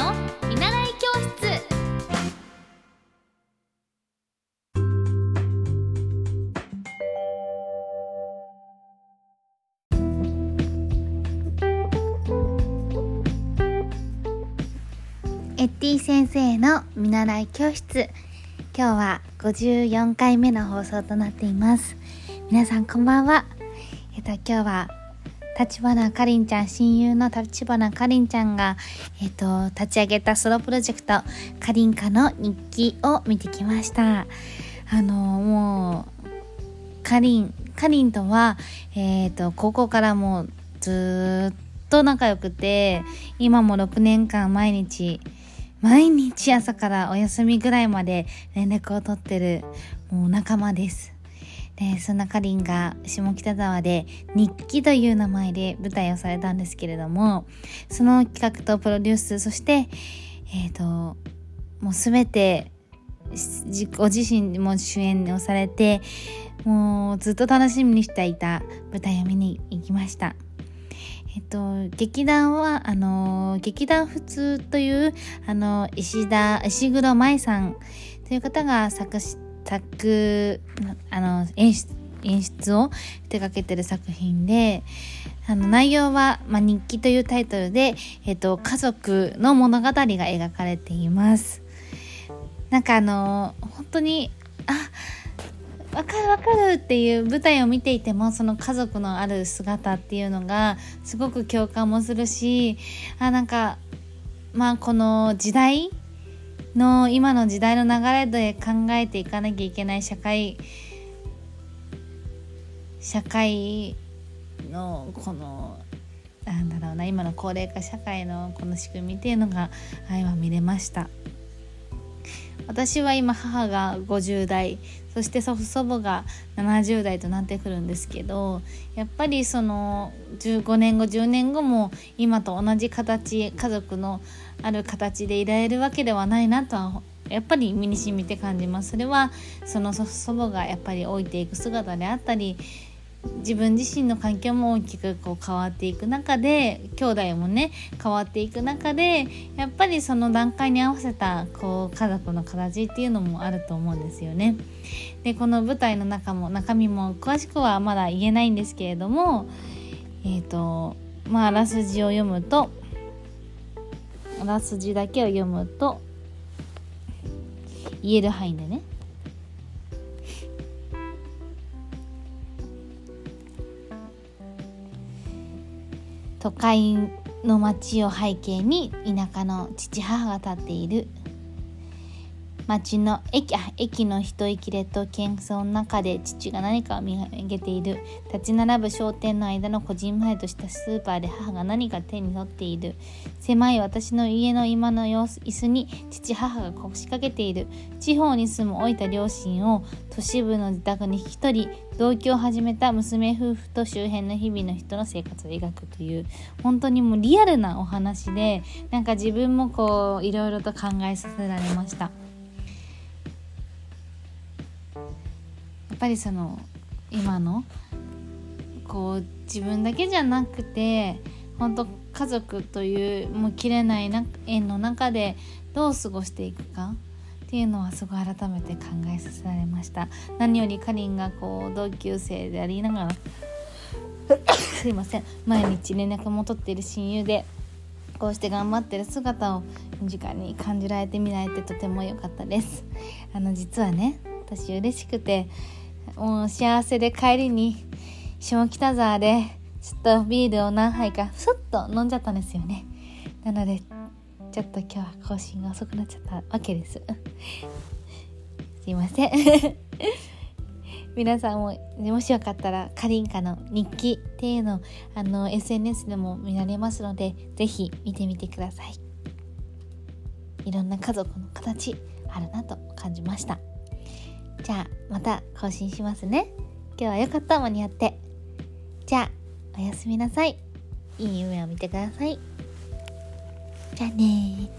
の見習い教室。エッティ先生の見習い教室。今日は54回目の放送となっています。皆さんこんばんは。えっと今日は立花かりんちゃん親友の立花かりんちゃんがえっと立ち上げたソロプロジェクトかりんかの日記を見てきましたあのもうかりんかりんとはえっ、と高校からもうずっと仲良くて今も6年間毎日毎日朝からお休みぐらいまで連絡を取ってるもう仲間です。で、そんなかりんが下北沢で日記という名前で舞台をされたんですけれども、その企画とプロデュース、そして、えっ、ー、と、もうすべてご自身も主演をされて、もうずっと楽しみにしていた舞台を見に行きました。えっと、劇団は、あの、劇団普通という、あの、石田、石黒舞さんという方が作詞、作、あの、演出、演出を手掛けてる作品で、あの、内容は、まあ、日記というタイトルで、えっと、家族の物語が描かれています。なんかあの、本当に、あ、わかるわかるっていう舞台を見ていてもその家族のある姿っていうのがすごく共感もするしあなんかまあこの時代の今の時代の流れで考えていかなきゃいけない社会社会のこのなんだろうな今の高齢化社会のこの仕組みっていうのが今見れました。私は今母が50代そして祖父祖母が70代となってくるんですけどやっぱりその15年後10年後も今と同じ形家族のある形でいられるわけではないなとはやっぱり身に染みて感じますそれはその祖祖母がやっぱり老いていく姿であったり自分自身の環境も大きくこう変わっていく中で兄弟もね変わっていく中でやっぱりその段階に合わせたこう家族の形っていうのもあると思うんですよね。でこの舞台の中も中身も詳しくはまだ言えないんですけれどもえっ、ー、とまああらすじを読むとあらすじだけを読むと言える範囲でね。都会の街を背景に田舎の父母が立っている。町の駅あ駅の一息でと喧騒の中で父が何かを見上げている。立ち並ぶ商店の間のこじんまりとしたスーパーで母が何か手に取っている。狭い私の家の今の様子椅子に父母が腰掛けている。地方に住む老いた両親を都市部の自宅に引き取り同居を始めた娘夫婦と周辺の日々の人の生活を描くという。本当にもうリアルなお話でなんか自分もこういろいろと考えさせられました。ぱりその今のこう自分だけじゃなくて本当家族というもう切れない縁の中でどう過ごしていくかっていうのはすごい改めて考えさせられました。何よりかりんがこう同級生でありながらすいません。毎日連絡も取っている親友でこうして頑張ってる姿を直に感じられてみられてとても良かったです。あの実はね私嬉しくてもう幸せで帰りに下北沢でちょっとビールを何杯かスッと飲んじゃったんですよね。なのでちょっと今日は更新が遅くなっちゃったわけです。すいません。皆さんももしよかったらかりんかの日記っていうのをあの SNS でも見られますので是非見てみてください。いろんな家族の形あるなと感じました。じゃあまた更新しますね。今日は良かった間に合って。じゃあおやすみなさい。いい夢を見てください。じゃあね